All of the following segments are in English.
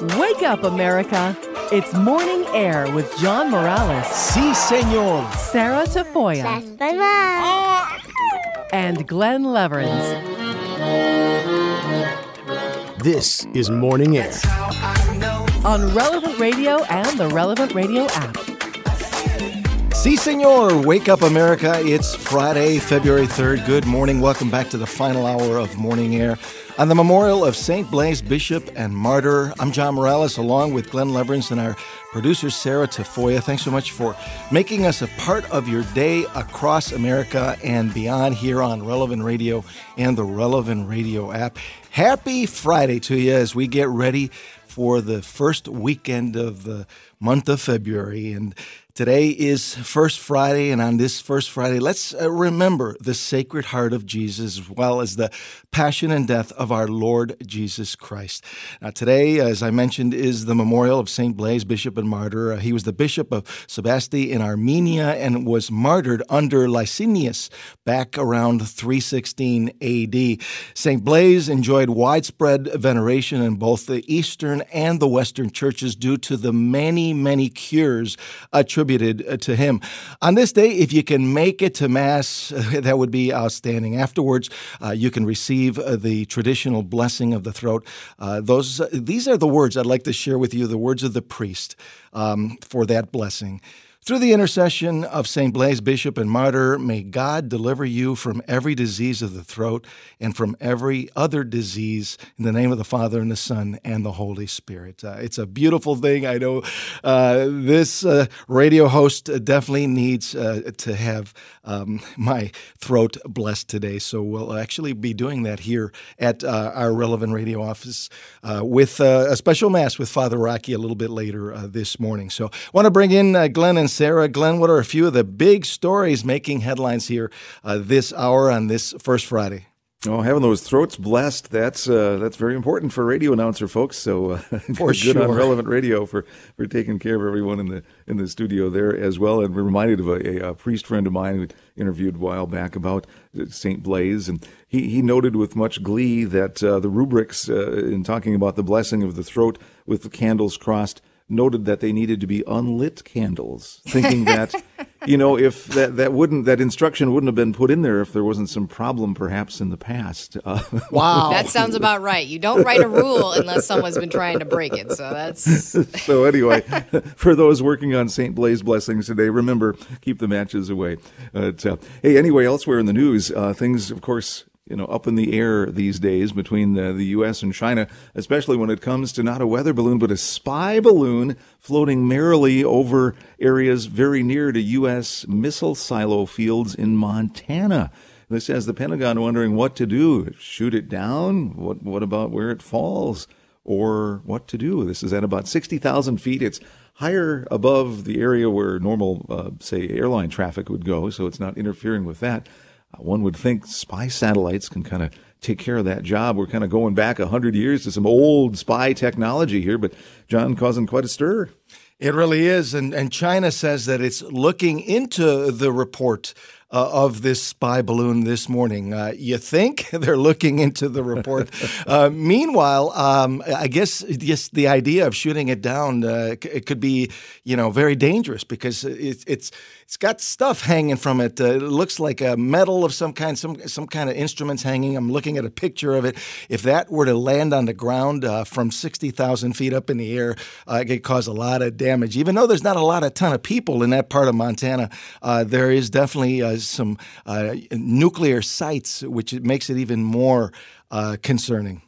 Wake up, America. It's Morning Air with John Morales, Si, senor. Sarah Tafoya, That's my mom. and Glenn Leverins. This is Morning Air. on Relevant Radio and the Relevant Radio app. Si, senor. Wake up, America. It's Friday, February 3rd. Good morning. Welcome back to the final hour of Morning Air. On the memorial of St. Blaise, Bishop and Martyr, I'm John Morales, along with Glenn Leverins and our producer, Sarah Tafoya. Thanks so much for making us a part of your day across America and beyond here on Relevant Radio and the Relevant Radio app. Happy Friday to you as we get ready for the first weekend of the month of February. And today is First Friday. And on this First Friday, let's uh, remember the Sacred Heart of Jesus as well as the passion and death of our Lord Jesus Christ. Now, today, as I mentioned, is the memorial of St. Blaise, Bishop and Martyr. Uh, he was the Bishop of Sebaste in Armenia and was martyred under Licinius back around 316 AD. St. Blaise enjoyed widespread veneration in both the Eastern and the Western churches due to the many, many cures attributed uh, to him. On this day, if you can make it to Mass, that would be outstanding. Afterwards, uh, you can receive uh, the traditional blessing of the throat. Uh, those, these are the words I'd like to share with you, the words of the priest um, for that blessing. Through the intercession of St. Blaise, Bishop and Martyr, may God deliver you from every disease of the throat and from every other disease in the name of the Father and the Son and the Holy Spirit. Uh, it's a beautiful thing. I know uh, this uh, radio host definitely needs uh, to have um, my throat blessed today. So we'll actually be doing that here at uh, our Relevant Radio office uh, with a special Mass with Father Rocky a little bit later this morning. So I want to bring in Glenn and Sarah. Glenn, what are a few of the big stories making headlines here uh, this hour on this first Friday? Oh, having those throats blessed, that's uh, that's very important for radio announcer folks. So uh, for good sure. on relevant radio for, for taking care of everyone in the in the studio there as well. And we're reminded of a, a, a priest friend of mine who interviewed a while back about St. Blaise, and he, he noted with much glee that uh, the rubrics uh, in talking about the blessing of the throat with the candles crossed noted that they needed to be unlit candles, thinking that, you know, if that, that wouldn't, that instruction wouldn't have been put in there if there wasn't some problem perhaps in the past. Uh, wow. That sounds about right. You don't write a rule unless someone's been trying to break it. So that's. so anyway, for those working on St. Blaise blessings today, remember, keep the matches away. Uh, hey, anyway, elsewhere in the news, uh, things, of course, you know, up in the air these days between the, the U.S. and China, especially when it comes to not a weather balloon, but a spy balloon floating merrily over areas very near to U.S. missile silo fields in Montana. This has the Pentagon wondering what to do. Shoot it down? What, what about where it falls? Or what to do? This is at about 60,000 feet. It's higher above the area where normal, uh, say, airline traffic would go, so it's not interfering with that. Uh, one would think spy satellites can kind of take care of that job. We're kind of going back 100 years to some old spy technology here, but John causing quite a stir. It really is. And, and China says that it's looking into the report uh, of this spy balloon this morning. Uh, you think they're looking into the report? uh, meanwhile, um, I guess just the idea of shooting it down uh, it could be, you know, very dangerous because it, it's it's got stuff hanging from it. Uh, it looks like a metal of some kind, some some kind of instruments hanging. I'm looking at a picture of it. If that were to land on the ground uh, from sixty thousand feet up in the air, it could cause a lot of damage. Even though there's not a lot, a ton of people in that part of Montana, there is definitely some uh, nuclear sites, which makes it even more uh, concerning.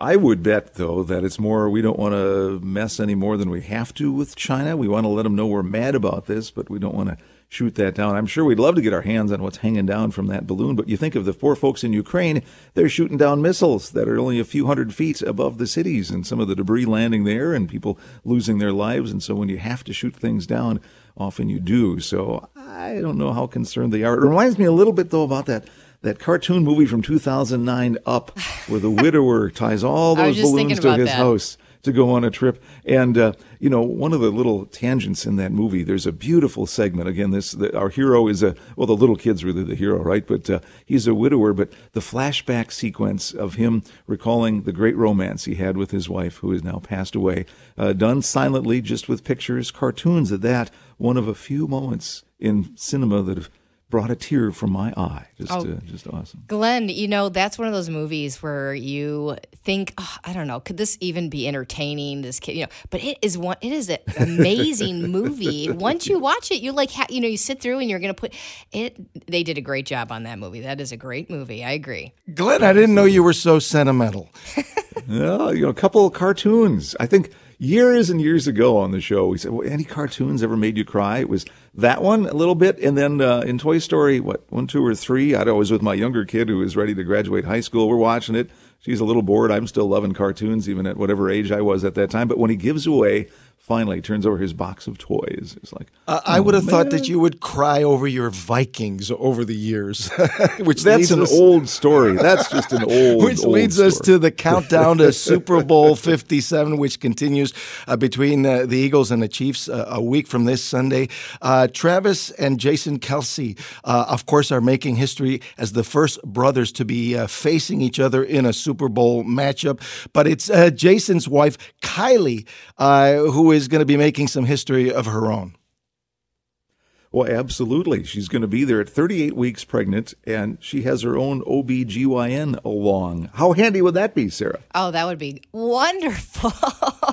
I would bet, though, that it's more we don't want to mess any more than we have to with China. We want to let them know we're mad about this, but we don't want to shoot that down. I'm sure we'd love to get our hands on what's hanging down from that balloon, but you think of the poor folks in Ukraine, they're shooting down missiles that are only a few hundred feet above the cities and some of the debris landing there and people losing their lives. And so when you have to shoot things down, often you do. So I don't know how concerned they are. It reminds me a little bit, though, about that that cartoon movie from 2009, Up, where the widower ties all those balloons to his that. house. to go on a trip. And uh, you know, one of the little tangents in that movie, there's a beautiful segment. Again, this the, our hero is a well, the little kid's really the hero, right? But uh, he's a widower. But the flashback sequence of him recalling the great romance he had with his wife, who has now passed away, uh, done silently, just with pictures, cartoons at that. One of a few moments in cinema that have brought a tear from my eye. Just, Oh. uh, just awesome. Glenn, you know, that's one of those movies where you think, oh, I don't know, could this even be entertaining? This kid, you know, but it is one, it is an amazing movie. Once you watch it, you like, ha- you know, you sit through and you're going to put it. They did a great job on that movie. That is a great movie. I agree. Glenn, I didn't know you were so sentimental. Yeah, you know, a couple of cartoons. I think years and years ago on the show, we said, well, any cartoons ever made you cry? It was that one a little bit. And then uh, in Toy Story, what, one, two, or three? I'd always with my younger kid who was ready to graduate high school. We're watching it. She's a little bored. I'm still loving cartoons, even at whatever age I was at that time. But when he gives away, finally turns over his box of toys, it's like, Uh, I would have thought that you would cry over your Vikings over the years, which that's an us, old story. That's just an old, which old leads us to the countdown to Super Bowl 57, which continues uh, between uh, the Eagles and the Chiefs uh, a week from this Sunday. Uh, Travis and Jason Kelce, uh, of course, are making history as the first brothers to be uh, facing each other in a Super Bowl matchup. But it's uh, Jason's wife, Kylie, uh, who is going to be making some history of her own. Well, absolutely. She's going to be there at 38 weeks pregnant, and she has her own OBGYN along. How handy would that be, Sarah? Oh, that would be wonderful.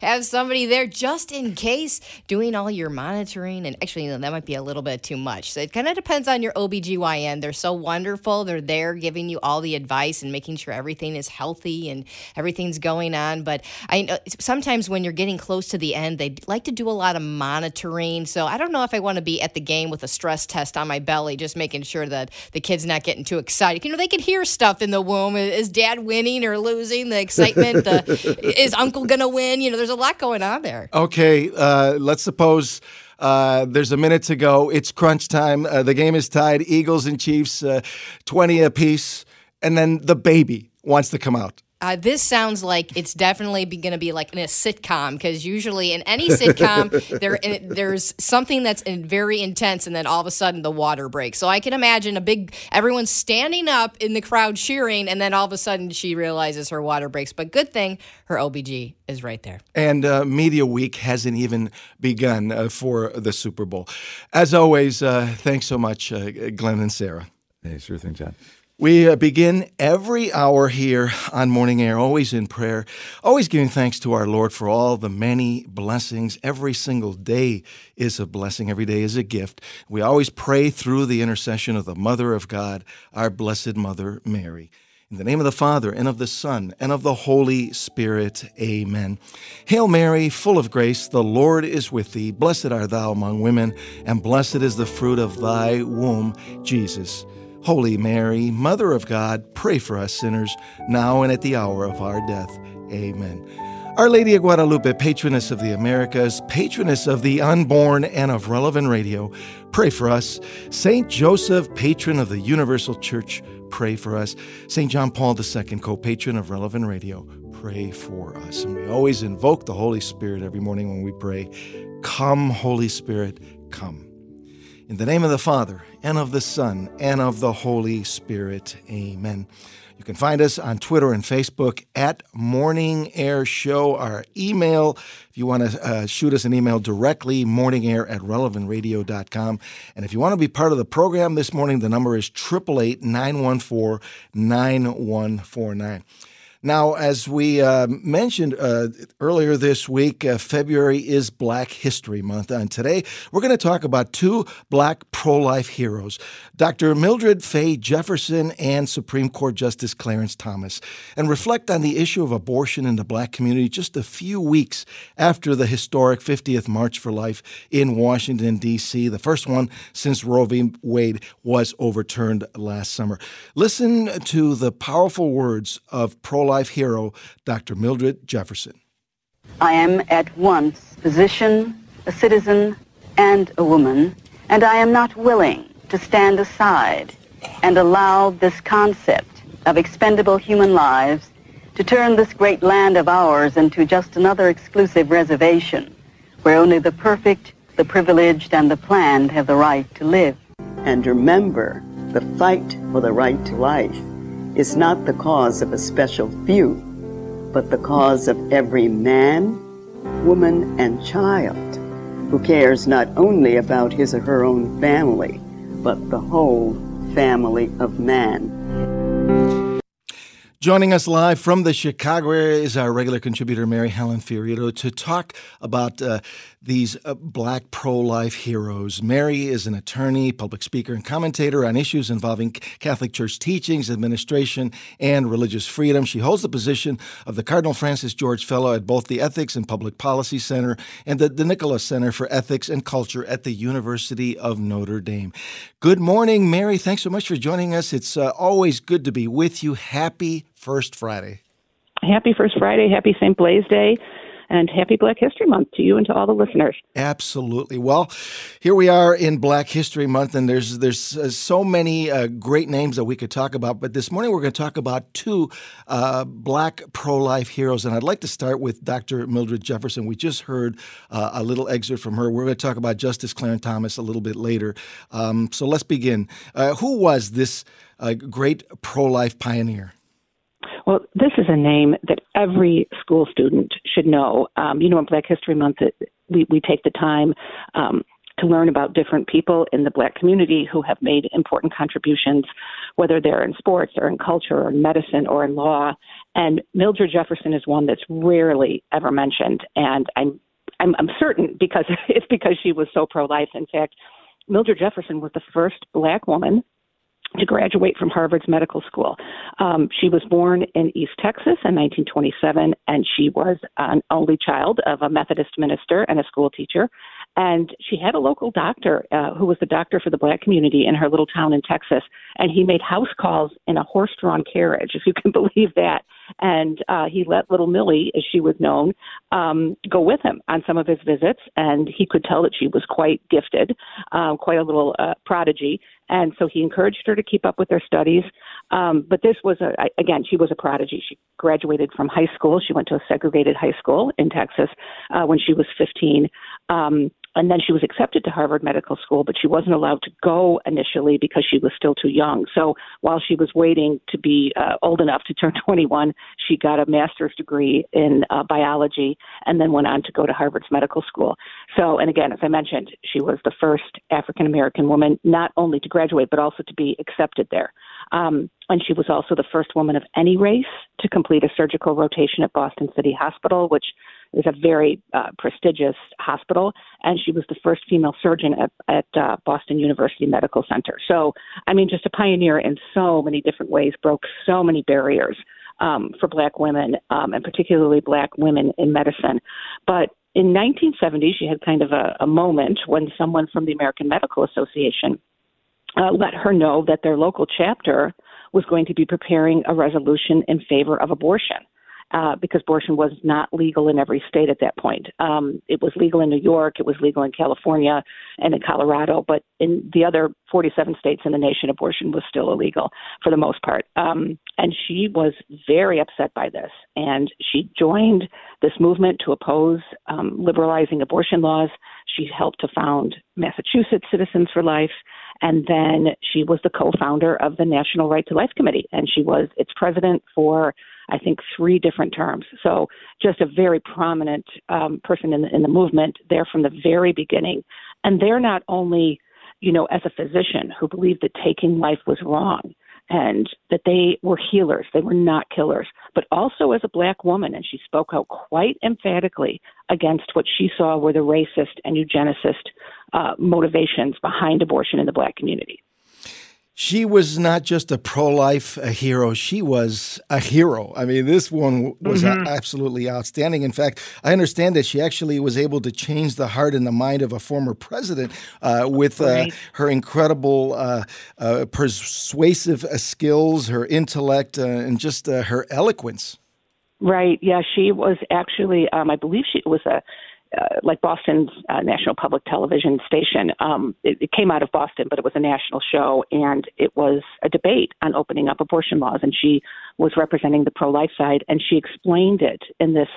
Have somebody there just in case doing all your monitoring. And actually, you know, that might be a little bit too much. So it kind of depends on your OBGYN. They're so wonderful. They're there giving you all the advice and making sure everything is healthy and everything's going on. But I know sometimes when you're getting close to the end, they like to do a lot of monitoring. So I don't know if I want to be at the game with a stress test on my belly, just making sure that the kid's not getting too excited. You know, they can hear stuff in the womb. Is dad winning or losing? The excitement. The, is uncle going to win? You know, there's a lot going on there. Okay, uh, let's suppose uh, there's a minute to go. It's crunch time. Uh, the game is tied. Eagles and Chiefs, uh, 20 apiece. And then the baby wants to come out. Uh, this sounds like it's definitely going to be like in a sitcom because usually in any sitcom there in, there's something that's in, very intense and then all of a sudden the water breaks. So I can imagine a big everyone's standing up in the crowd cheering and then all of a sudden she realizes her water breaks. But good thing her OBG is right there. And uh, Media Week hasn't even begun uh, for the Super Bowl. As always, uh, thanks so much, uh, Glenn and Sarah. Hey, sure thing, John. We uh, begin every hour here on Morning Air, always in prayer, always giving thanks to our Lord for all the many blessings. Every single day is a blessing, every day is a gift. We always pray through the intercession of the Mother of God, our Blessed Mother Mary. In the name of the Father, and of the Son, and of the Holy Spirit, amen. Hail Mary, full of grace, the Lord is with thee. Blessed art thou among women, and blessed is the fruit of thy womb, Jesus. Holy Mary, Mother of God, pray for us sinners, now and at the hour of our death. Amen. Our Lady of Guadalupe, patroness of the Americas, patroness of the unborn and of relevant radio, pray for us. Saint Joseph, patron of the Universal Church, pray for us. Saint John Paul II, co patron of relevant radio, pray for us. And we always invoke the Holy Spirit every morning when we pray. Come, Holy Spirit, come. In the name of the Father, and of the Son, and of the Holy Spirit. Amen. You can find us on Twitter and Facebook at Morning Air Show. Our email, if you want to uh, shoot us an email directly, morningair at relevantradio.com. And if you want to be part of the program this morning, the number is 888 914 9149. Now, as we uh, mentioned uh, earlier this week, uh, February is Black History Month. And today we're going to talk about two black pro life heroes Dr. Mildred Fay Jefferson and Supreme Court Justice Clarence Thomas, and reflect on the issue of abortion in the black community just a few weeks after the historic 50th March for Life in Washington, D.C., the first one since Roe v. Wade was overturned last summer. Listen to the powerful words of pro life hero Dr. Mildred Jefferson. I am at once a physician, a citizen, and a woman, and I am not willing to stand aside and allow this concept of expendable human lives to turn this great land of ours into just another exclusive reservation where only the perfect, the privileged, and the planned have the right to live. And remember, the fight for the right to life is not the cause of a special few, but the cause of every man, woman, and child who cares not only about his or her own family, but the whole family of man. Joining us live from the Chicago area is our regular contributor, Mary Hallan Fiorito, to talk about uh, these uh, black pro life heroes. Mary is an attorney, public speaker, and commentator on issues involving Catholic Church teachings, administration, and religious freedom. She holds the position of the Cardinal Francis George Fellow at both the Ethics and Public Policy Center and the, the Nicola Center for Ethics and Culture at the University of Notre Dame. Good morning, Mary. Thanks so much for joining us. It's uh, always good to be with you. Happy First Friday. Happy First Friday. Happy St. Blaise Day and happy Black History Month to you and to all the listeners. Absolutely. Well, here we are in Black History Month, and there's there's uh, so many uh, great names that we could talk about. But this morning we're going to talk about two uh, Black pro-life heroes, and I'd like to start with Dr. Mildred Jefferson. We just heard uh, a little excerpt from her. We're going to talk about Justice Clarence Thomas a little bit later. Um, so let's begin. Uh, who was this uh, great pro-life pioneer? Well, this is a name that every school student should know. Um, you know, in Black History Month, it, we, we take the time um, to learn about different people in the Black community who have made important contributions, whether they're in sports or in culture or in medicine or in law. And Mildred Jefferson is one that's rarely ever mentioned. And I'm I'm, I'm certain because it's because she was so pro-life. In fact, Mildred Jefferson was the first black woman to graduate from Harvard's medical school. Um, she was born in East Texas in 1927, and she was an only child of a Methodist minister and a school teacher. And she had a local doctor uh, who was the doctor for the black community in her little town in Texas. And he made house calls in a horse drawn carriage, if you can believe that. And uh, he let little Millie, as she was known, um, go with him on some of his visits. And he could tell that she was quite gifted, uh, quite a little uh, prodigy. And so he encouraged her to keep up with her studies. Um, but this was, a, again, she was a prodigy. She graduated from high school. She went to a segregated high school in Texas uh, when she was 15. Um, and then she was accepted to Harvard Medical School, but she wasn't allowed to go initially because she was still too young. So while she was waiting to be uh, old enough to turn 21, she got a master's degree in uh, biology and then went on to go to Harvard's medical school. So, and again, as I mentioned, she was the first African American woman not only to graduate but also to be accepted there. Um, and she was also the first woman of any race to complete a surgical rotation at Boston City Hospital, which is a very uh, prestigious hospital, and she was the first female surgeon at, at uh, Boston University Medical Center. So, I mean, just a pioneer in so many different ways, broke so many barriers um, for Black women, um, and particularly Black women in medicine. But in 1970, she had kind of a, a moment when someone from the American Medical Association uh, let her know that their local chapter was going to be preparing a resolution in favor of abortion uh, because abortion was not legal in every state at that point. Um, it was legal in New York, it was legal in California, and in Colorado, but in the other 47 states in the nation, abortion was still illegal for the most part. Um, and she was very upset by this, and she joined this movement to oppose um, liberalizing abortion laws. She helped to found Massachusetts Citizens for Life. And then she was the co founder of the National Right to Life Committee, and she was its president for I think, three different terms. So just a very prominent um, person in the, in the movement there from the very beginning. And they're not only, you know, as a physician who believed that taking life was wrong and that they were healers, they were not killers, but also as a black woman. And she spoke out quite emphatically against what she saw were the racist and eugenicist uh, motivations behind abortion in the black community. She was not just a pro life hero, she was a hero. I mean, this one was mm-hmm. absolutely outstanding. In fact, I understand that she actually was able to change the heart and the mind of a former president uh, with uh, right. her incredible uh, uh persuasive uh, skills, her intellect, uh, and just her eloquence. Right. Yeah, she was actually, um, I believe she was a uh, like Boston's uh, National Public Television station. Um, it, it came out of Boston, but it was a national show, and it was a debate on opening up abortion laws. And she was representing the pro life side, and she explained it in this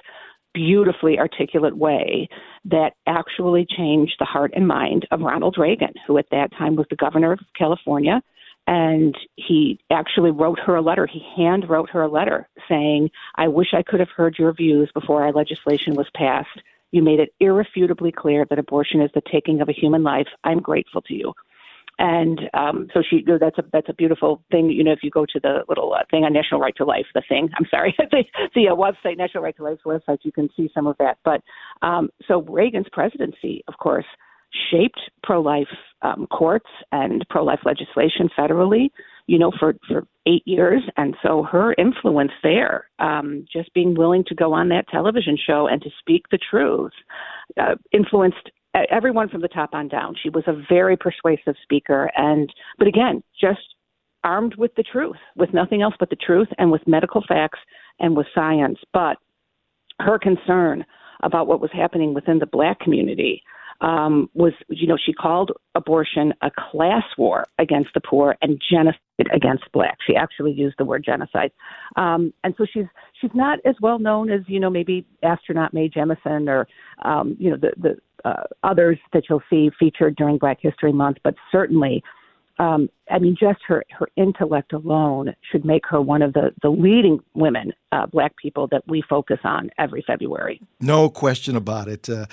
beautifully articulate way that actually changed the heart and mind of Ronald Reagan, who at that time was the governor of California. And he actually wrote her a letter. He hand wrote her a letter saying, I wish I could have heard your views before our legislation was passed. You made it irrefutably clear that abortion is the taking of a human life. I'm grateful to you. And um, so she, that's a that's a beautiful thing. You know, if you go to the little uh, thing on National Right to Life, the thing. I'm sorry, the, the uh, website, National Right to Life's website, you can see some of that. But um, so Reagan's presidency, of course, shaped pro-life um, courts and pro-life legislation federally. You know, for for eight years, and so her influence there, um, just being willing to go on that television show and to speak the truth, uh, influenced everyone from the top on down. She was a very persuasive speaker, and but again, just armed with the truth, with nothing else but the truth, and with medical facts and with science. But her concern about what was happening within the black community um, was, you know, she called abortion a class war against the poor and genocide against blacks. She actually used the word genocide, um, and so she's she's not as well known as you know maybe astronaut Mae Jemison or um, you know the the uh, others that you'll see featured during Black History Month, but certainly um, I mean, just her her intellect alone should make her one of the the leading women, uh, black people that we focus on every February. No question about it. Uh,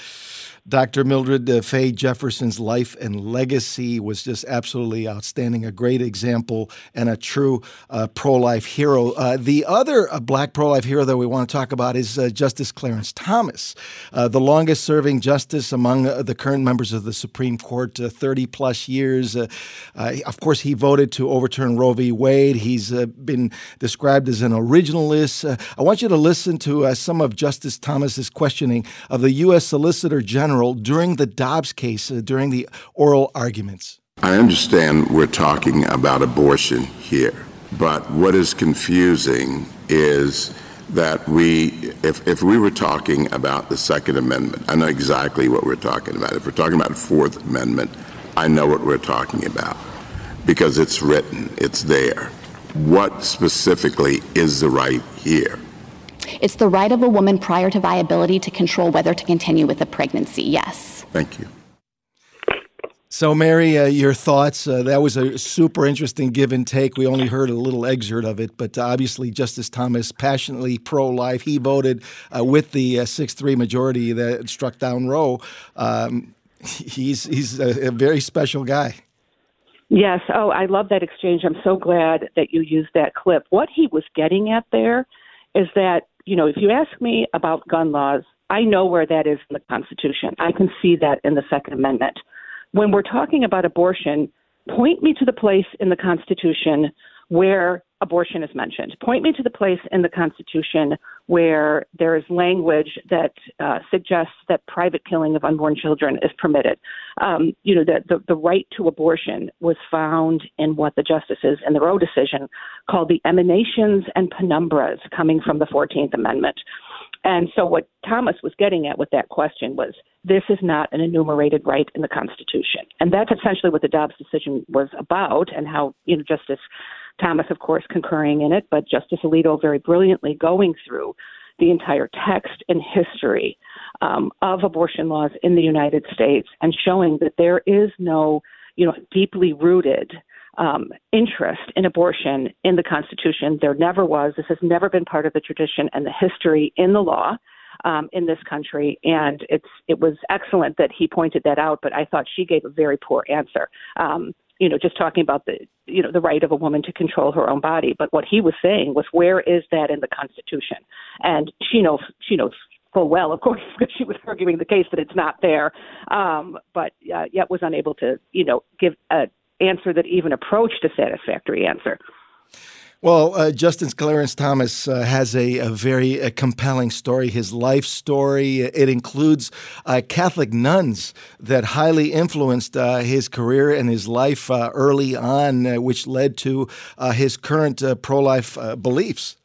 Dr. Mildred uh, Fay Jefferson's life and legacy was just absolutely outstanding. A great example and a true uh, pro life hero. Uh, the other uh, black pro life hero that we want to talk about is Justice Clarence Thomas, the longest serving justice among the current members of the Supreme Court, 30 plus years. of course, he voted to overturn Roe v. Wade. He's uh, been described as an originalist. Uh, I want you to listen to uh, some of Justice Thomas's questioning of the U.S. Solicitor General during the Dobbs case, uh, during the oral arguments. I understand we're talking about abortion here, but what is confusing is that we, if, if we were talking about the Second Amendment, I know exactly what we're talking about. If we're talking about the Fourth Amendment, I know what we're talking about because it's written, it's there. What specifically is the right here? It's the right of a woman prior to viability to control whether to continue with a pregnancy, yes. Thank you. So, Mary, uh, your thoughts? Uh, that was a super interesting give and take. We only heard a little excerpt of it, but obviously, Justice Thomas, passionately pro life, he voted uh, with the uh, 6 3 majority that struck down Roe. Um, he's he's a, a very special guy. Yes. Oh, I love that exchange. I'm so glad that you used that clip. What he was getting at there is that, you know, if you ask me about gun laws, I know where that is in the Constitution. I can see that in the Second Amendment. When we're talking about abortion, point me to the place in the Constitution where abortion is mentioned. Point me to the place in the Constitution where there is language that uh, suggests that private killing of unborn children is permitted. Um, you know, that the, the right to abortion was found in what the justices in the Roe decision called the emanations and penumbras coming from the 14th Amendment. And so, what Thomas was getting at with that question was this is not an enumerated right in the Constitution. And that's essentially what the Dobbs decision was about, and how, you know, Justice Thomas, of course, concurring in it, but Justice Alito very brilliantly going through the entire text and history um, of abortion laws in the United States and showing that there is no, you know, deeply rooted um, interest in abortion in the Constitution. There never was. This has never been part of the tradition and the history in the law. Um, in this country, and it's it was excellent that he pointed that out. But I thought she gave a very poor answer. Um, you know, just talking about the, you know, the right of a woman to control her own body. But what he was saying was, where is that in the Constitution? And she knows, she knows full well, of course, because she was arguing the case that it's not there, um, but uh, yet was unable to, you know, give an answer that even approached a satisfactory answer. Well, uh, Justice Clarence Thomas uh, has a, a very a compelling story, his life story. It includes uh, Catholic nuns that highly influenced uh, his career and his life uh, early on, uh, which led to his current pro life beliefs.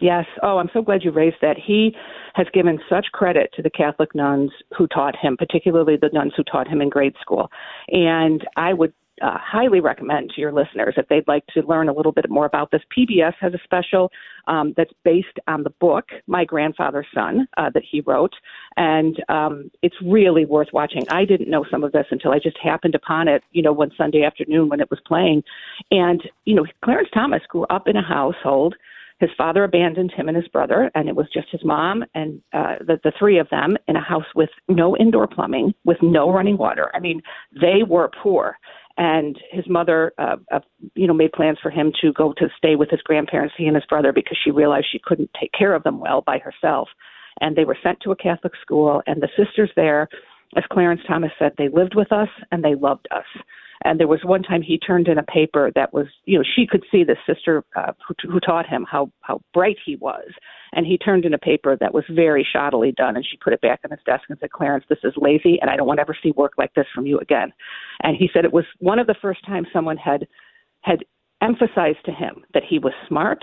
Yes. Oh, I'm so glad you raised that. He has given such credit to the Catholic nuns who taught him, particularly the nuns who taught him in grade school. And I would uh, highly recommend to your listeners if they'd like to learn a little bit more about this. PBS has a special um, that's based on the book My Grandfather's Son uh, that he wrote, and um, it's really worth watching. I didn't know some of this until I just happened upon it, you know, one Sunday afternoon when it was playing, and you know, Clarence Thomas grew up in a household his father abandoned him and his brother, and it was just his mom and uh, the, the three of them in a house with no indoor plumbing, with no running water. I mean, they were poor and his mother uh, uh, you know made plans for him to go to stay with his grandparents he and his brother because she realized she couldn't take care of them well by herself. And they were sent to a catholic school and the sisters there as clarence thomas said they lived with us and they loved us and there was one time he turned in a paper that was, you know, she could see the sister uh, who, who taught him how how bright he was, and he turned in a paper that was very shoddily done, and she put it back on his desk and said, "Clarence, this is lazy, and I don't want to ever see work like this from you again." And he said it was one of the first times someone had had emphasized to him that he was smart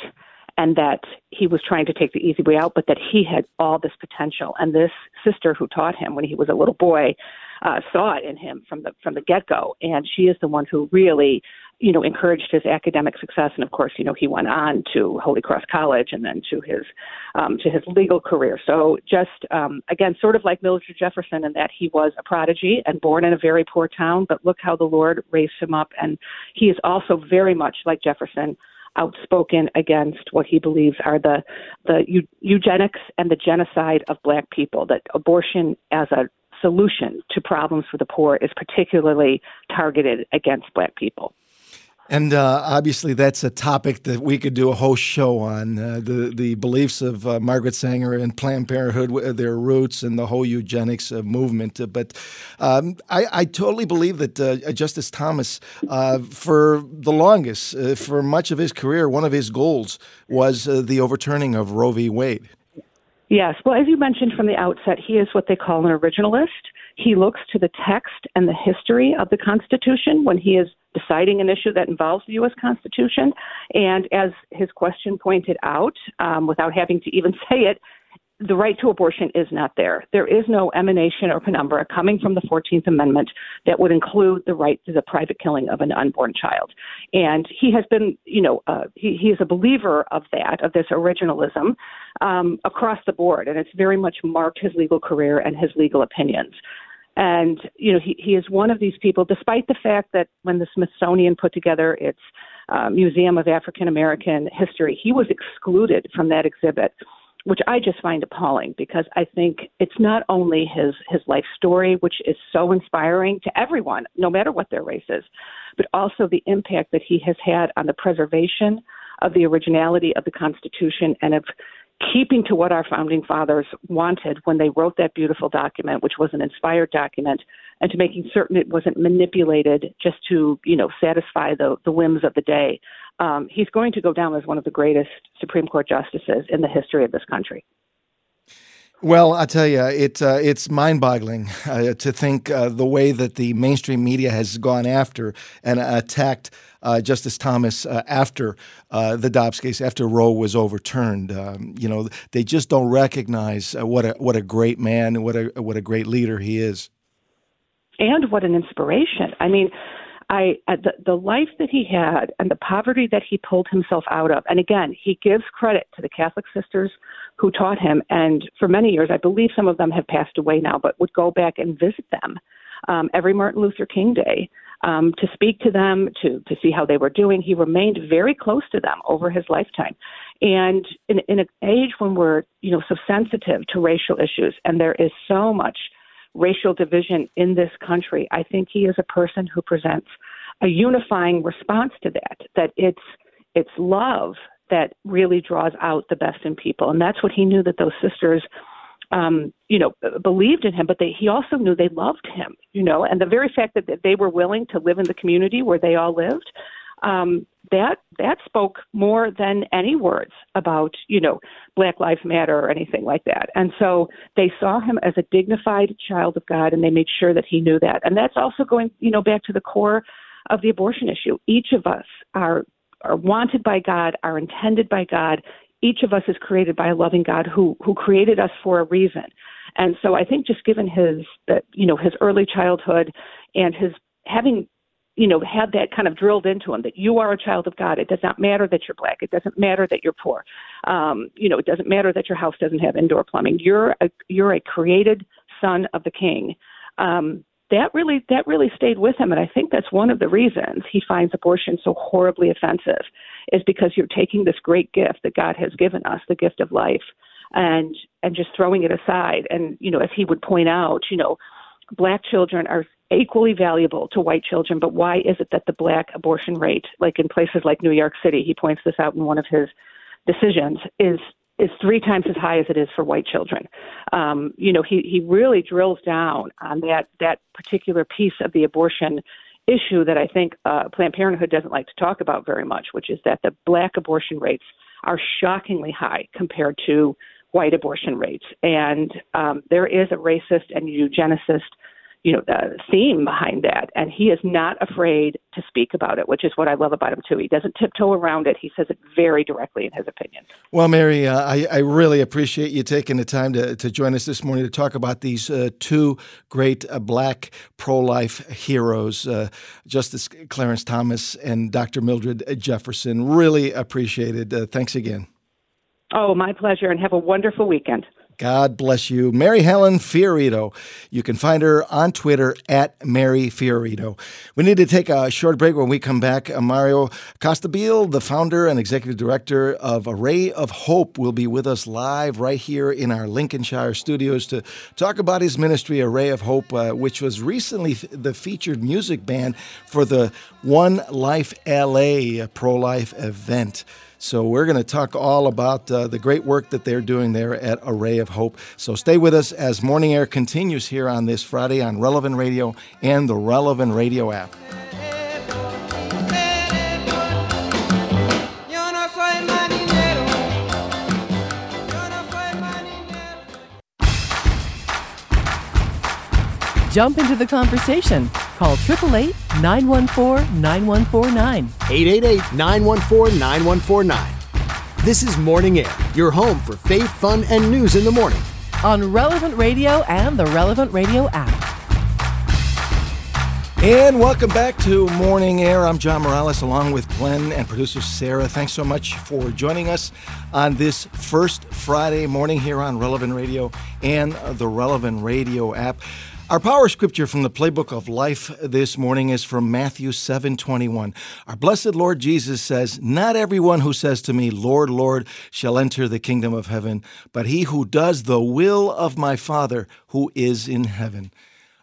and that he was trying to take the easy way out, but that he had all this potential. And this sister who taught him when he was a little boy uh, saw it in him from the from the get go, and she is the one who really, you know, encouraged his academic success. And of course, you know, he went on to Holy Cross College and then to his um, to his legal career. So just um, again, sort of like Mildred Jefferson, in that he was a prodigy and born in a very poor town, but look how the Lord raised him up, and he is also very much like Jefferson outspoken against what he believes are the the eugenics and the genocide of black people that abortion as a solution to problems for the poor is particularly targeted against black people. And uh, obviously, that's a topic that we could do a whole show on uh, the the beliefs of uh, Margaret Sanger and Planned Parenthood, their roots, and the whole eugenics uh, movement. But um, I, I, totally believe that uh, Justice Thomas, uh, for the longest, for much of his career, one of his goals was the overturning of Roe v. Wade. Yes. Well, as you mentioned from the outset, he is what they call an originalist. He looks to the text and the history of the Constitution when he is deciding an issue that involves the U.S. Constitution. And as his question pointed out, um, without having to even say it, the right to abortion is not there. There is no emanation or penumbra coming from the 14th Amendment that would include the right to the private killing of an unborn child. And he has been, you know, uh, he, he is a believer of that, of this originalism um, across the board. And it's very much marked his legal career and his legal opinions. And, you know, he, he is one of these people, despite the fact that when the Smithsonian put together its uh, Museum of African American History, he was excluded from that exhibit which I just find appalling because I think it's not only his his life story, which is so inspiring to everyone, no matter what their race is, but also the impact that he has had on the preservation of the originality of the Constitution and of keeping to what our founding fathers wanted when they wrote that beautiful document, which was an inspired document, and to making certain it wasn't manipulated just to, you know, satisfy the, the whims of the day um, he's going to go down as one of the greatest Supreme Court justices in the history of this country. Well, I tell you, it uh, it's mind-boggling uh, to think uh, the way that the mainstream media has gone after and attacked uh, Justice Thomas uh, after uh, the Dobbs case, after Roe was overturned. Um, you know, they just don't recognize what a what a great man, and what a what a great leader he is, and what an inspiration. I mean, I the, the life that he had and the poverty that he pulled himself out of. And again, he gives credit to the Catholic sisters who taught him. And for many years, I believe some of them have passed away now, but would go back and visit them um, every Martin Luther King Day um, to speak to them, to to see how they were doing. He remained very close to them over his lifetime. And in, in an age when we're you know so sensitive to racial issues, and there is so much racial division in this country. I think he is a person who presents a unifying response to that, that it's it's love that really draws out the best in people. And that's what he knew that those sisters um, you know, believed in him, but they, he also knew they loved him, you know, and the very fact that they were willing to live in the community where they all lived, um, that that spoke more than any words about you know Black Lives Matter or anything like that. And so they saw him as a dignified child of God, and they made sure that he knew that. And that's also going you know back to the core of the abortion issue. Each of us are are wanted by God, are intended by God. each of us is created by a loving God who who created us for a reason. And so I think just given his that you know his early childhood and his having you know had that kind of drilled into him that you are a child of God. It does not matter that you're black. It doesn't matter that you're poor. Um, you know, it doesn't matter that your house doesn't have indoor plumbing. You're a you're a created son of the King. Um, that really that really stayed with him. And i think that's one of the reasons he finds abortion so horribly offensive is because you're taking this great gift that god has given us the gift of life and and just throwing it aside. And you know as he would point out you know black children are equally valuable to white children but why is it that the black abortion rate like in places like new york city he points this out in one of his decisions is is three times as high as it is for white children. Um, you know, he, he really drills down on that that particular piece of the abortion issue that I think uh, Planned Parenthood doesn't like to talk about very much, which is that the black abortion rates are shockingly high compared to white abortion rates, and um, there is a racist and eugenicist you know the theme behind that and he is not afraid to speak about it which is what i love about him too. He doesn't tiptoe around it. He says it very directly in his opinion. Well mary uh, I, I really appreciate you taking the time to, to join us this morning to talk about these uh, two great uh, black pro-life heroes uh, justice clarence thomas and dr mildred jefferson. Really appreciated. Uh, thanks again. Oh my pleasure and have a wonderful weekend God bless you. Mary Hallan Fiorito. You can find her on Twitter at Mary Fiorito. We need to take a short break when we come back. Uh, Mario Costabile, the founder and executive director of Array of Hope, will be with us live right here in our Lincolnshire studios to talk about his ministry, Array of Hope, uh, which was recently the featured music band for the One Life LA pro life event. So we're going to talk all about uh, the great work that they're doing there at Array of Hope. So stay with us as Morning Air continues here on this Friday on Relevant Radio and the Relevant Radio app. Jump into the conversation. Call 888 914 9149. 888 914 9149. This is Morning Air, your home for faith, fun, and news in the morning. On Relevant Radio and the Relevant Radio app. And welcome back to Morning Air. I'm John Morales along with Glenn and producer Sarah. Thanks so much for joining us on this first Friday morning here on Relevant Radio and the Relevant Radio app. Our power scripture from the playbook of life this morning is from Matthew 7:21. Our blessed Lord Jesus says, "Not everyone who says to me, Lord, Lord, shall enter the kingdom of heaven, but he who does the will of my Father who is in heaven."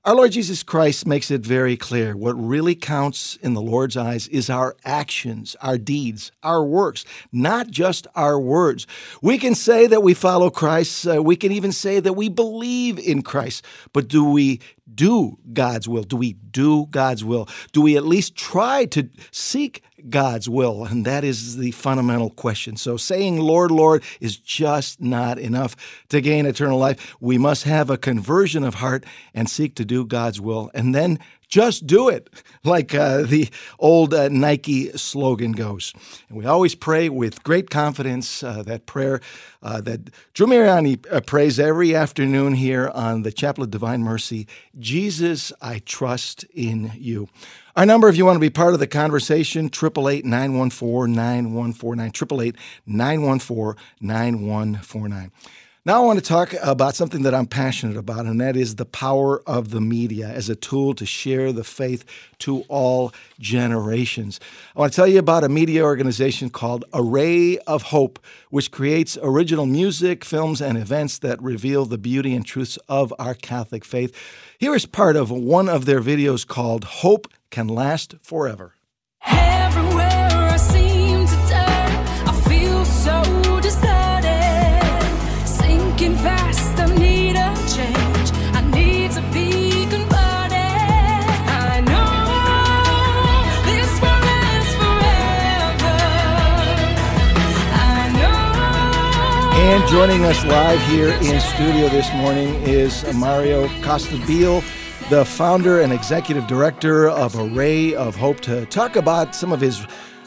Our Lord Jesus Christ makes it very clear what really counts in the Lord's eyes is our actions, our deeds, our works, not just our words. We can say that we follow Christ, uh, we can even say that we believe in Christ, but do we do God's will? Do we do God's will? Do we at least try to seek God's will? And that is the fundamental question. So saying Lord, Lord is just not enough to gain eternal life. We must have a conversion of heart and seek to do God's will. And then just do it, like uh, the old uh, Nike slogan goes. And we always pray with great confidence uh, that prayer uh, that Drew Mariani uh, prays every afternoon here on the Chapel of Divine Mercy Jesus, I trust in you. Our number, if you want to be part of the conversation, 888 914 9149. 888 914 9149. Now, I want to talk about something that I'm passionate about, and that is the power of the media as a tool to share the faith to all generations. I want to tell you about a media organization called Array of Hope, which creates original music, films, and events that reveal the beauty and truths of our Catholic faith. Here is part of one of their videos called Hope Can Last Forever. And joining us live here in studio this morning is Mario Costabile, the founder and executive director of Array of Hope, to talk about some of his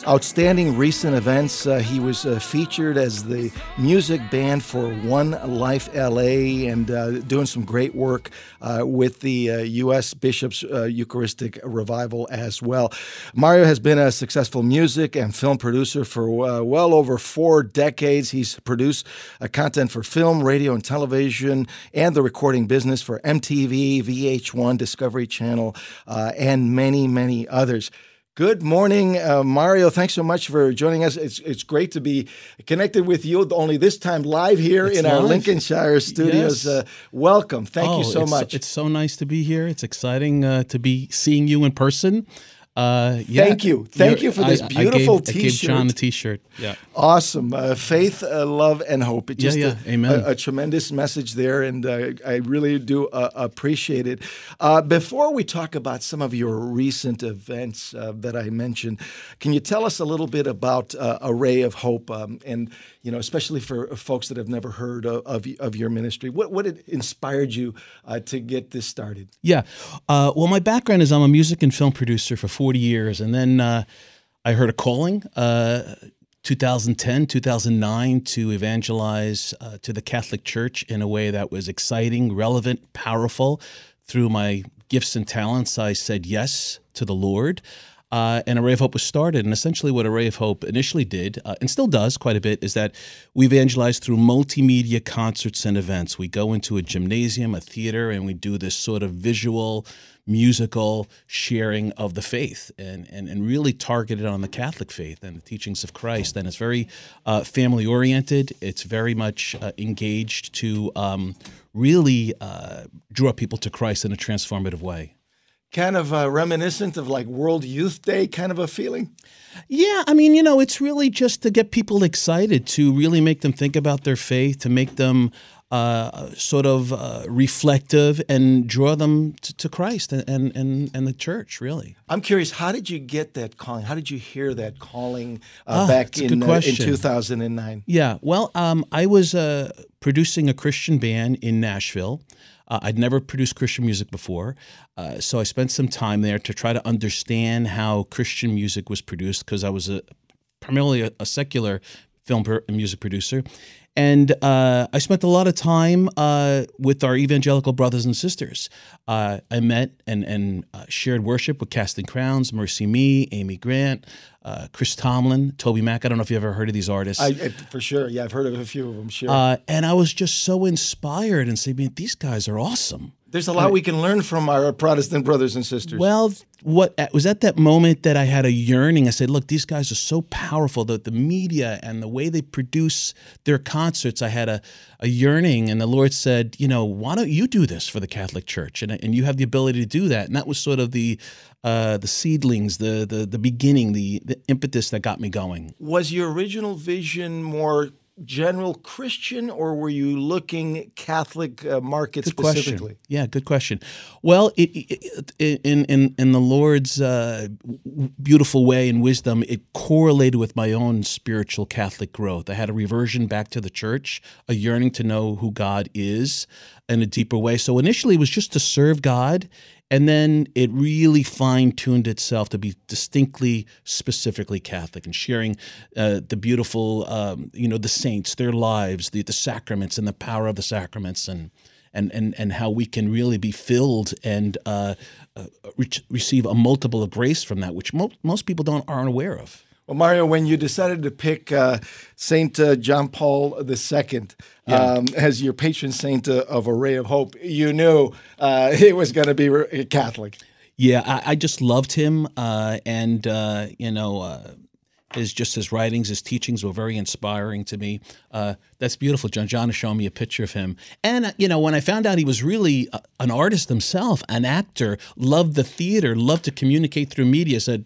outstanding recent events. Uh, he was uh, featured as the music band for One Life LA and uh, doing some great work uh, with the U.S. Uh, Bishops uh, Eucharistic Revival as well. Mario has been a successful music and film producer for well over four decades. He's produced content for film, radio, and television, and the recording business for MTV, VH1, Discovery Channel, and many, many others. Good morning, uh, Mario. Thanks so much for joining us. It's it's great to be connected with you. Only this time live here it's in live. our Lincolnshire studios. Yes. Uh, welcome. Thank oh, you so it's, much. It's so nice to be here. It's exciting uh, to be seeing you in person. Uh, yeah, Thank you. Thank you for this I, beautiful I gave, T-shirt. I gave John a T-shirt. Yeah. Awesome. Uh, faith, uh, love, and hope. It's just yeah, yeah. A, Amen. A, a, tremendous message there, and uh, I really do uh, appreciate it. Uh, before we talk about some of your recent events uh, that I mentioned, can you tell us a little bit about Array of Hope, um, and you know, especially for folks that have never heard of, of, of your ministry, what what inspired you to get this started? Yeah. well, my background is I'm a music and film producer for 40 years, and then I heard a calling. Uh, 2010, 2009 to evangelize uh, to the Catholic Church in a way that was exciting, relevant, powerful. Through my gifts and talents, I said yes to the Lord. Uh, and Array of Hope was started. And essentially, what Array of Hope initially did, uh, and still does quite a bit, is that we evangelize through multimedia concerts and events. We go into a gymnasium, a theater, and we do this sort of visual, musical sharing of the faith and, and, and really targeted on the Catholic faith and the teachings of Christ. And it's very uh, family oriented, it's very much uh, engaged to um, really uh, draw people to Christ in a transformative way kind of uh, reminiscent of like World Youth Day kind of a feeling? Yeah, I mean, you know, it's really just to get people excited, to really make them think about their faith, to make them uh, sort of uh, reflective and draw them to, to Christ and, and, and the church, really. I'm curious, how did you get that calling? How did you hear that calling uh, oh, back in, uh, in 2009? Yeah, well, um, I was uh, producing a Christian band in Nashville. Uh, I'd never produced Christian music before, uh, so I spent some time there to try to understand how Christian music was produced because I was a primarily a, a secular film and music producer, and uh, I spent a lot of time uh, with our evangelical brothers and sisters. Uh, I met and, and uh, shared worship with Casting Crowns, MercyMe, Amy Grant, uh, Chris Tomlin, TobyMac. I don't know if you've ever heard of these artists. I, for sure. Yeah, I've heard of a few of them, sure. Uh, and I was just so inspired and saying, these guys are awesome. There's a lot we can learn from our Protestant brothers and sisters. Well, what was at that moment that I had a yearning. I said, "Look, these guys are so powerful. The the media and the way they produce their concerts. I had a a yearning, and the Lord said, you know, why don't you do this for the Catholic Church? And and you have the ability to do that. And that was sort of the uh, the seedlings, the the the beginning, the the impetus that got me going. Was your original vision more general Christian, or were you looking Catholic uh, market good specifically? Question. Yeah, good question. Well, it, it, in in in the Lord's uh, beautiful way and wisdom, it correlated with my own spiritual Catholic growth. I had a reversion back to the church, a yearning to know who God is in a deeper way. So initially, it was just to serve God and then it really fine tuned itself to be distinctly, specifically Catholic and sharing uh, the beautiful, um, you know, the saints, their lives, the, the sacraments, and the power of the sacraments, and and and and how we can really be filled and uh, uh, re- receive a multiple of grace from that, which mo- most people don't aren't aware of. Well, Mario, when you decided to pick uh, Saint uh, John Paul II yeah. um, as your patron saint uh, of ray of Hope, you knew uh, it was going to be Catholic. Yeah, I, I just loved him, uh, and uh, you know, his just his writings, his teachings were very inspiring to me. that's beautiful. John John is showing me a picture of him, and you know, when I found out he was really an artist himself, an actor, loved the theater, loved to communicate through media, said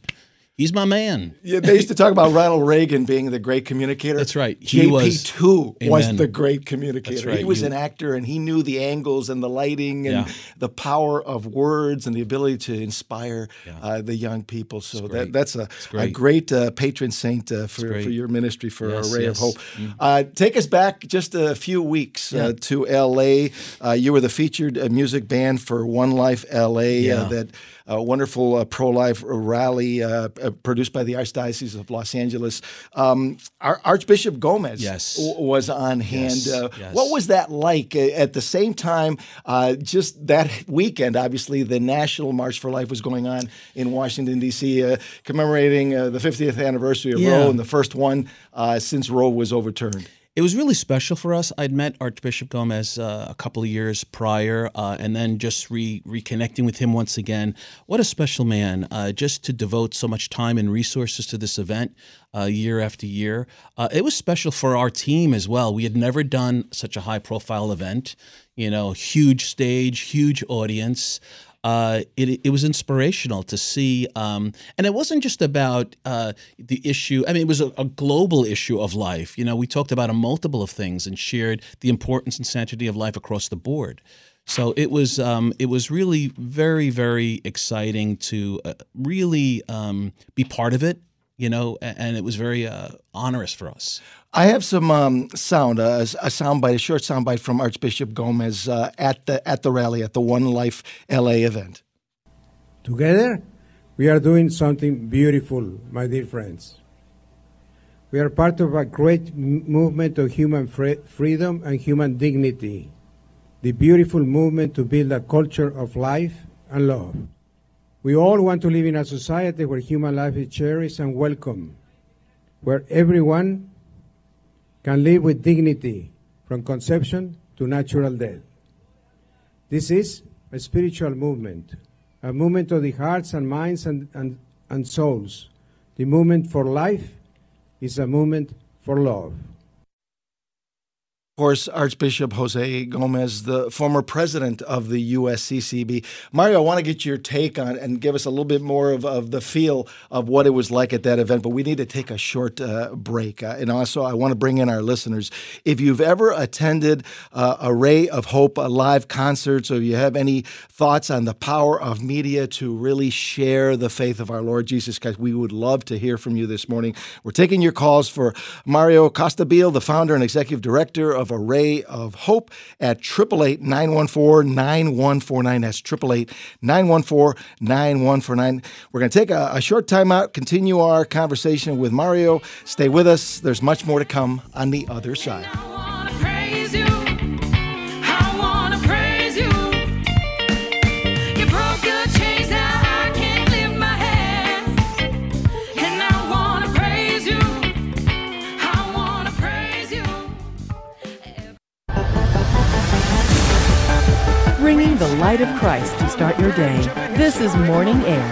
He's my man. Yeah, they used to talk about Ronald Reagan being the great communicator. That's right. He JP was, too amen. was the great communicator. Right. He was an actor and he knew the angles and the lighting and yeah. the power of words and the ability to inspire yeah. uh, the young people. So that, that's a great, a great uh, patron saint uh, for, for your ministry for yes, ray yes. of Hope. Mm. take us back just a few weeks uh, yeah. to LA. Uh, you were the featured uh, music band for One Life LA that a wonderful uh, pro life rally uh, uh, produced by the Archdiocese of Los Angeles. Um, our Archbishop Gomez Yes. w- was on hand. Yes, Uh, yes. What was that like? Uh, At the same time, uh, just that weekend, obviously, the National March for Life was going on in Washington, D.C., uh, commemorating uh, the 50th anniversary of Yeah. Roe and the first one uh, since Roe was overturned. It was really special for us. I'd met Archbishop Gomez uh, a couple of years prior, uh, and then just re- reconnecting with him once again. What a special man! Uh, just to devote so much time and resources to this event uh, year after year. Uh, it was special for our team as well. We had never done such a high-profile event. You know, huge stage, huge audience uh, it, it was inspirational to see. Um, and it wasn't just about uh, the issue, I mean, it was a, a global issue of life. You know, we talked about a multiple of things and shared the importance and sanctity of life across the board. So it was um, it was really very very exciting to uh, really um, be part of it, you know, and it was very uh, onerous for us. I have some um, sound, uh, a soundbite, a short soundbite from Archbishop Gomez uh, at the at the rally at the One Life LA event. Together, we are doing something beautiful, my dear friends. We are part of a great movement of human fre- freedom and human dignity, the beautiful movement to build a culture of life and love. We all want to live in a society where human life is cherished and welcome, where everyone can live with dignity from conception to natural death. This is a spiritual movement, a movement of the hearts and minds and, and, and souls. The movement for life is a movement for love. Of course, Archbishop Jose Gomez, the former president of the USCCB. Mario, I want to get your take on and give us a little bit more of, of the feel of what it was like at that event, but we need to take a short uh, break. Uh, and also, I want to bring in our listeners. If you've ever attended uh, a Ray of Hope a live concerts, or you have any thoughts on the power of media to really share the faith of our Lord Jesus Christ, we would love to hear from you this morning. We're taking your calls for Mario Costabile, the founder and executive director of Array of Hope at 888 914 9149. That's 888 914 9149. We're going to take a, a short time out, continue our conversation with Mario. Stay with us. There's much more to come on the other side. The light of Christ to start your day. This is Morning Air.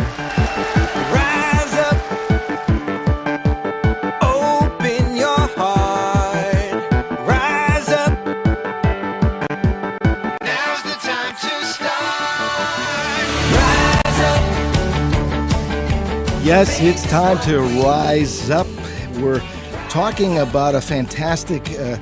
Rise up. Open your heart. Rise up. Now's the time to start. Rise up. Yes, it's time to rise up. We're talking about a fantastic uh,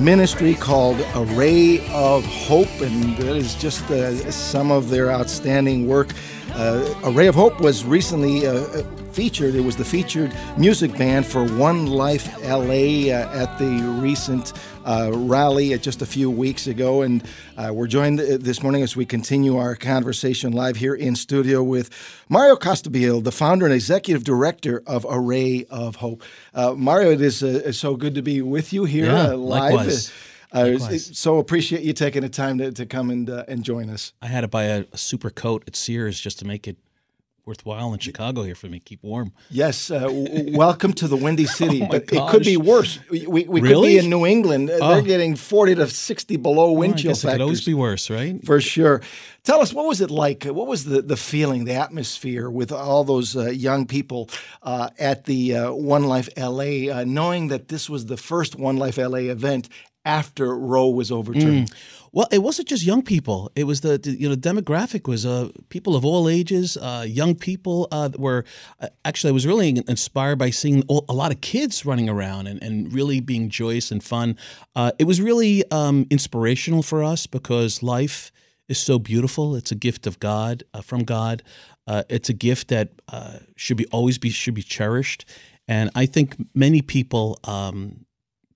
ministry called Array of Hope, and that is just uh, some of their outstanding work. Uh, Array of Hope was recently uh, featured. It was the featured music band for One Life LA uh, at the recent uh, rally uh, just a few weeks ago. And uh, we're joined uh, this morning as we continue our conversation live here in studio with Mario Costabile, the founder and executive director of Array of Hope. Uh, Mario, it is uh, so good to be with you here Yeah, uh, live. likewise. Uh, so appreciate you taking the time to, to come and, uh, and join us. I had to buy a, a super coat at Sears just to make it worthwhile in Chicago here for me, keep warm. Yes, uh, w- welcome to the Windy City. Oh but it could be worse. We, we, we could Really? be in New England. Uh, Oh. They're getting 40 to 60 below wind Well, I chill guess it could always be worse, right? For sure. Tell us, what was it like? What was the, the feeling, the atmosphere with all those uh, young people uh, at the uh, One Life LA, uh, knowing that this was the first One Life LA event after Roe was overturned? Mm. Well, it wasn't just young people. It was the, the you know demographic was uh, people of all ages, uh, young people uh, were uh, actually I was really inspired by seeing a lot of kids running around and, and really being joyous and fun. Uh, it was really um, inspirational for us because life is so beautiful. It's a gift of God uh, from God. It's a gift that should be always be should be cherished. And I think many people um,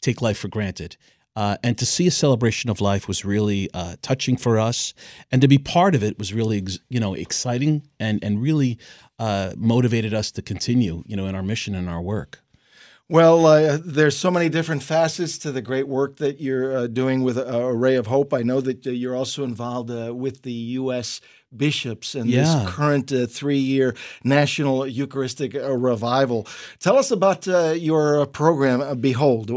take life for granted. Uh, and to see a celebration of life was really uh, touching for us, and to be part of it was really, ex- you know, exciting and and really uh, motivated us to continue, you know, in our mission and our work. Well, uh, there's so many different facets to the great work that you're uh, doing with uh, Array of Hope. I know that uh, you're also involved uh, with the U.S. bishops and Yeah. this current uh, three-year National Eucharistic uh, Revival. Tell us about uh, your program, uh, Behold.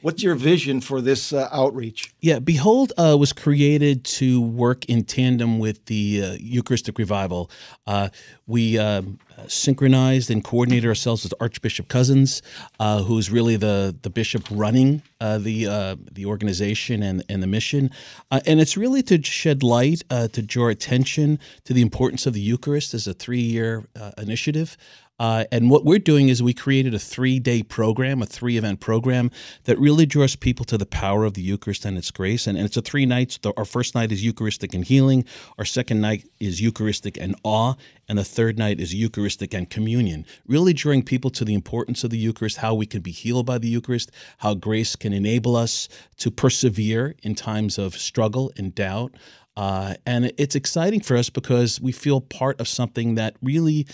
Uh, what's your vision for this uh, outreach? Yeah, Behold uh, was created to work in tandem with the uh, Eucharistic Revival. Uh, we um, synchronized and coordinated ourselves with Archbishop Cozzens, uh, who's really the the bishop running uh, the uh, the organization and and the mission. Uh, and it's really to shed light, uh, to draw attention to the importance of the Eucharist as a three year uh, initiative. Uh, and what we're doing is we created a three day program, a three event program that really draws people to the power of the Eucharist and its grace. And, and it's a three nights. The, our first night is Eucharistic and healing, our second night is Eucharistic and awe, and the third night is Eucharistic and communion. Really drawing people to the importance of the Eucharist, how we can be healed by the Eucharist, how grace can enable us to persevere in times of struggle and doubt. Uh, and it's exciting for us because we feel part of something that really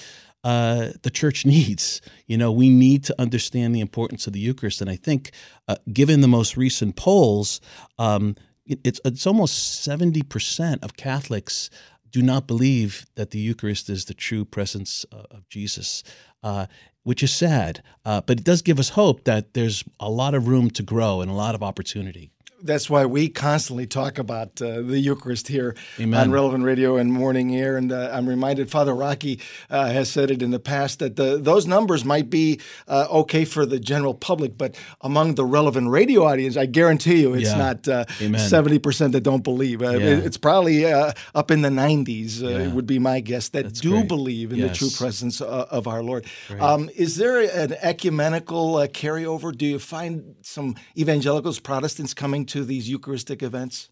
uh, the church needs. You know, we need to understand the importance of the Eucharist, and I think, uh, given the most recent polls, um, it- it's it's almost seventy percent of Catholics do not believe that the Eucharist is the true presence uh, of Jesus. Uh, which is sad, uh, but it does give us hope that there's a lot of room to grow and a lot of opportunity. That's why we constantly talk about uh, the Eucharist here Amen. on Relevant Radio and Morning Air. And uh, I'm reminded Father Rocky uh, has said it in the past that the, those numbers might be uh, okay for the general public, but among the relevant radio audience, I guarantee you it's Yeah. not uh, 70% that don't believe. Uh, Yeah. It's probably uh, up in the 90s, uh, Yeah. would be my guess, that do great. believe in the true presence uh, of our Lord. Um, is there an ecumenical uh, carryover? Do you find some evangelicals, Protestants coming to these Eucharistic events?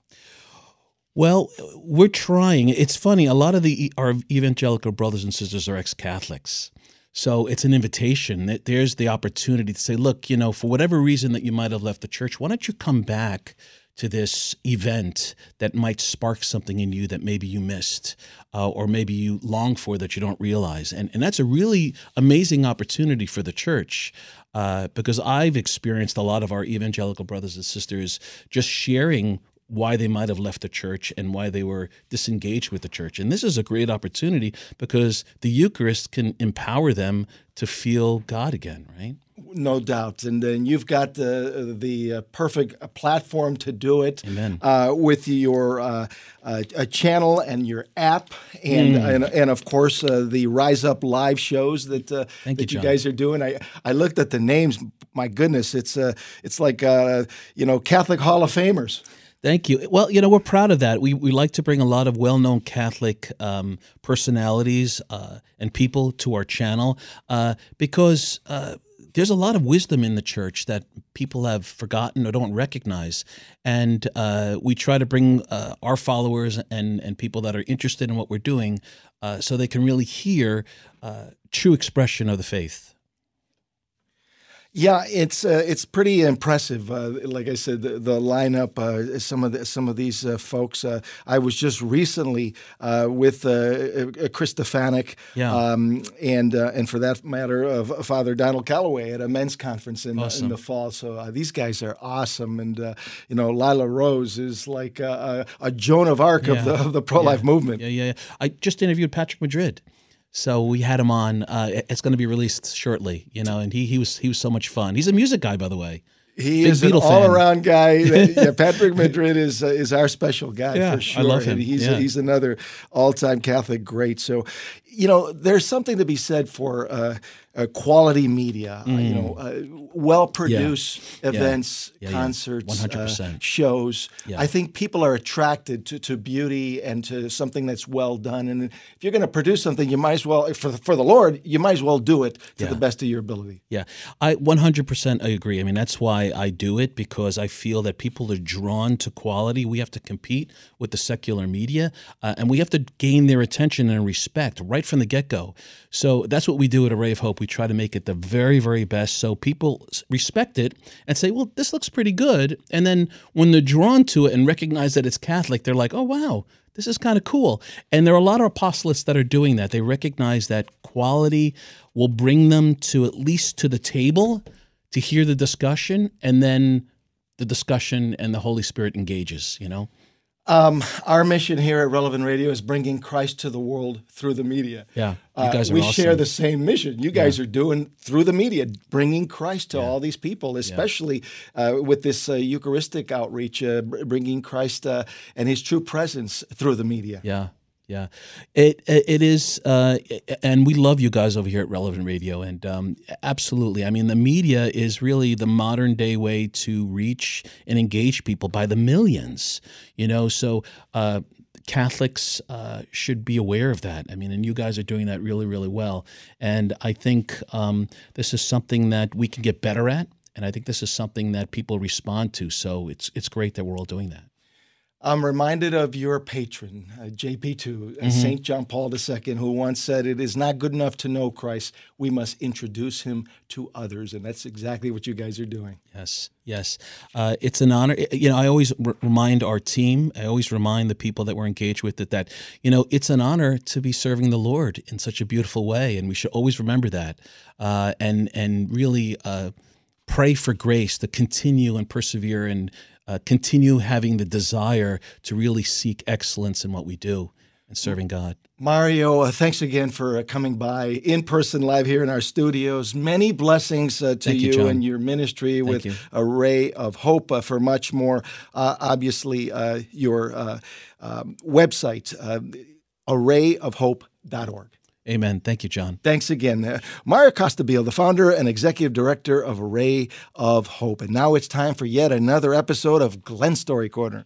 Well, we're trying. It's funny. A lot of the our evangelical brothers and sisters are ex-Catholics. So it's an invitation. There's the opportunity to say, look, you know, for whatever reason that you might have left the church, why don't you come back to this event that might spark something in you that maybe you missed uh, or maybe you long for that you don't realize. And, and that's a really amazing opportunity for the church uh, because I've experienced a lot of our evangelical brothers and sisters just sharing why they might have left the church and why they were disengaged with the church. And this is a great opportunity because the Eucharist can empower them to feel God again, right? No doubt, and then you've got the the uh, perfect platform to do it. Amen. Uh, with your uh, uh, channel and your app, and Mm. and, and of course uh, the Rise Up live shows that uh, that you, you, guys are doing. I I looked at the names. My goodness, it's uh, it's like uh, you know Catholic Hall of Famers. Thank you. Well, you know, we're proud of that. We, we like to bring a lot of well known Catholic um, personalities uh, and people to our channel uh, because uh, there's a lot of wisdom in the church that people have forgotten or don't recognize. And uh, we try to bring uh, our followers and, and people that are interested in what we're doing uh, so they can really hear true expression of the faith. Yeah, it's uh, it's pretty impressive. Uh, like I said, the, the lineup. Uh, some of the, some of these uh, folks. Uh, I was just recently uh, with uh, Chris Stefanik, Yeah. um, and uh, and for that matter, of Father Donald Calloway at a men's conference in, Awesome. in the fall. So uh, these guys are awesome, and uh, you know, Lila Rose is like a, a, Joan of Arc of the of the pro life Yeah. movement. Yeah, yeah, yeah. I just interviewed Patrick Madrid. So we had him on. Uh, it's going to be released shortly, you know, and he he was he was so much fun. He's a music guy, by the way. He Big is an Beatle fan. all-around guy. yeah, Patrick Madrid is uh, is our special guy Yeah, for I sure. love him. And he's Yeah. he's another all-time Catholic great. So, you know, there's something to be said for uh, uh, quality media. uh, you know, uh, well-produced Mm. Yeah. events, Yeah, yeah. concerts, uh, 100%. shows. I think people are attracted to, to beauty and to something that's well done. And if you're going to produce something, you might as well for for the Lord, you might as well do it to the best of your ability. Yeah, I 100% I agree. I mean, that's why I do it because I feel that people are drawn to quality. We have to compete with the secular media, uh, and we have to gain their attention and respect right from the get go. So that's what we do at Array of Hope. We try to make it the very, very best so people respect it and say, well, this looks pretty good. And then when they're drawn to it and recognize that it's Catholic, they're like, oh, wow, this is kind of cool. And there are a lot of apostolates that are doing that. They recognize that quality will bring them to at least to the table to hear the discussion and then the discussion and the Holy Spirit engages, you know? Um, our mission here at Relevant Radio is bringing Christ to the world through the media. Yeah, you Uh, guys are we awesome. share the same mission. You guys are doing through the media, bringing Christ to all these people, especially uh, with this uh, Eucharistic outreach, uh, bringing Christ uh, and His true presence through the media. Yeah, yeah. It it is, uh, and we love you guys over here at Relevant Radio, and um, absolutely. I mean, the media is really the modern day way to reach and engage people by the millions. You know, so. Uh, Catholics uh, should be aware of that. I mean, and you guys are doing that really, really well. And I think um, this is something that we can get better at, and I think this is something that people respond to. So it's it's great that we're all doing that. I'm reminded of your patron, uh, JP2, uh, Mhm. St. John Paul II, who once said, It is not good enough to know Christ. We must introduce him to others. And that's exactly what you guys are doing. Yes, yes. Uh, it's an honor. You know, I always remind our team, I always remind the people that we're engaged with that, that, you know, it's an honor to be serving the Lord in such a beautiful way. And we should always remember that uh, and, and really uh, pray for grace to continue and persevere and uh, continue having the desire to really seek excellence in what we do and serving God. Mario, uh, thanks again for uh, coming by in person live here in our studios. Many blessings uh, to you, you, and your ministry Thank with you. a ray of hope uh, for much more. Uh, obviously, uh, your uh, um, website, uh, arrayofhope.org. Amen. Thank you, John. Thanks again. Uh, Mario Costabile, the founder and executive director of Array of Hope. And now it's time for yet another episode of Glenn Story Corner.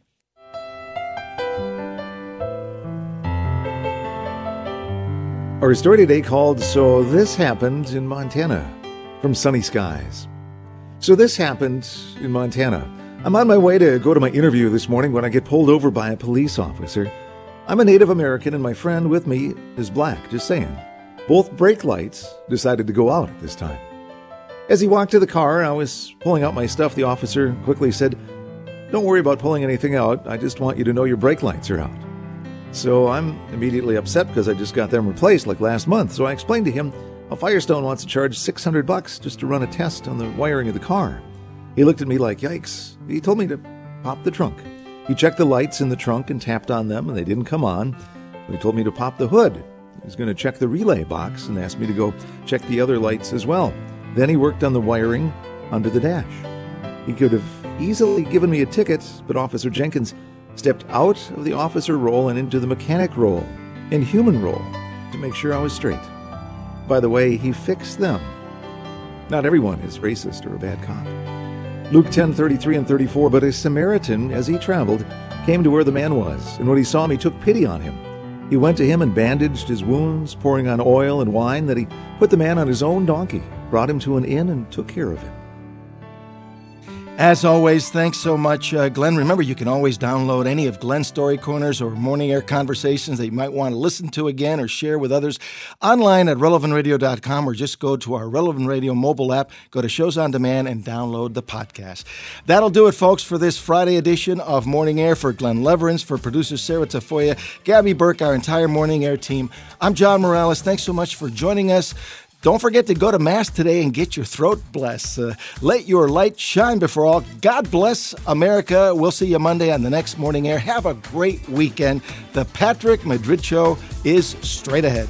Our story today called So This Happened in Montana from Sunny Skies. So this happened in Montana. I'm on my way to go to my interview this morning when I get pulled over by a police officer. I'm a Native American and my friend with me is black, just saying. Both brake lights decided to go out at this time. As he walked to the car, I was pulling out my stuff. The officer quickly said, Don't worry about pulling anything out. I just want you to know your brake lights are out. So I'm immediately upset because I just got them replaced like last month. So I explained to him how Firestone wants to charge 600 bucks just to run a test on the wiring of the car. He looked at me like, yikes. He told me to pop the trunk. He checked the lights in the trunk and tapped on them, and they didn't come on. He told me to pop the hood. He was going to check the relay box and asked me to go check the other lights as well. Then he worked on the wiring under the dash. He could have easily given me a ticket, but Officer Jenkins stepped out of the officer role and into the mechanic role and human role to make sure I was straight. By the way, he fixed them. Not everyone is racist or a bad cop. Luke 10 33 and 34. But a Samaritan, as he traveled, came to where the man was, and when he saw him, he took pity on him. He went to him and bandaged his wounds, pouring on oil and wine. That he put the man on his own donkey, brought him to an inn, and took care of him. As always, thanks so much, uh, Glenn. Remember, you can always download any of Glenn's story corners or morning air conversations that you might want to listen to again or share with others online at relevantradio.com or just go to our Relevant Radio mobile app, go to shows on demand, and download the podcast. That'll do it, folks, for this Friday edition of Morning Air. For Glenn Leverance, for producer Sarah Tafoya, Gabby Burke, our entire Morning Air team, I'm John Morales. Thanks so much for joining us. Don't forget to go to Mass today and get your throat blessed. Uh, let your light shine before all. God bless America. We'll see you Monday on the next Morning Air. Have a great weekend. The Patrick Madrid Show is straight ahead.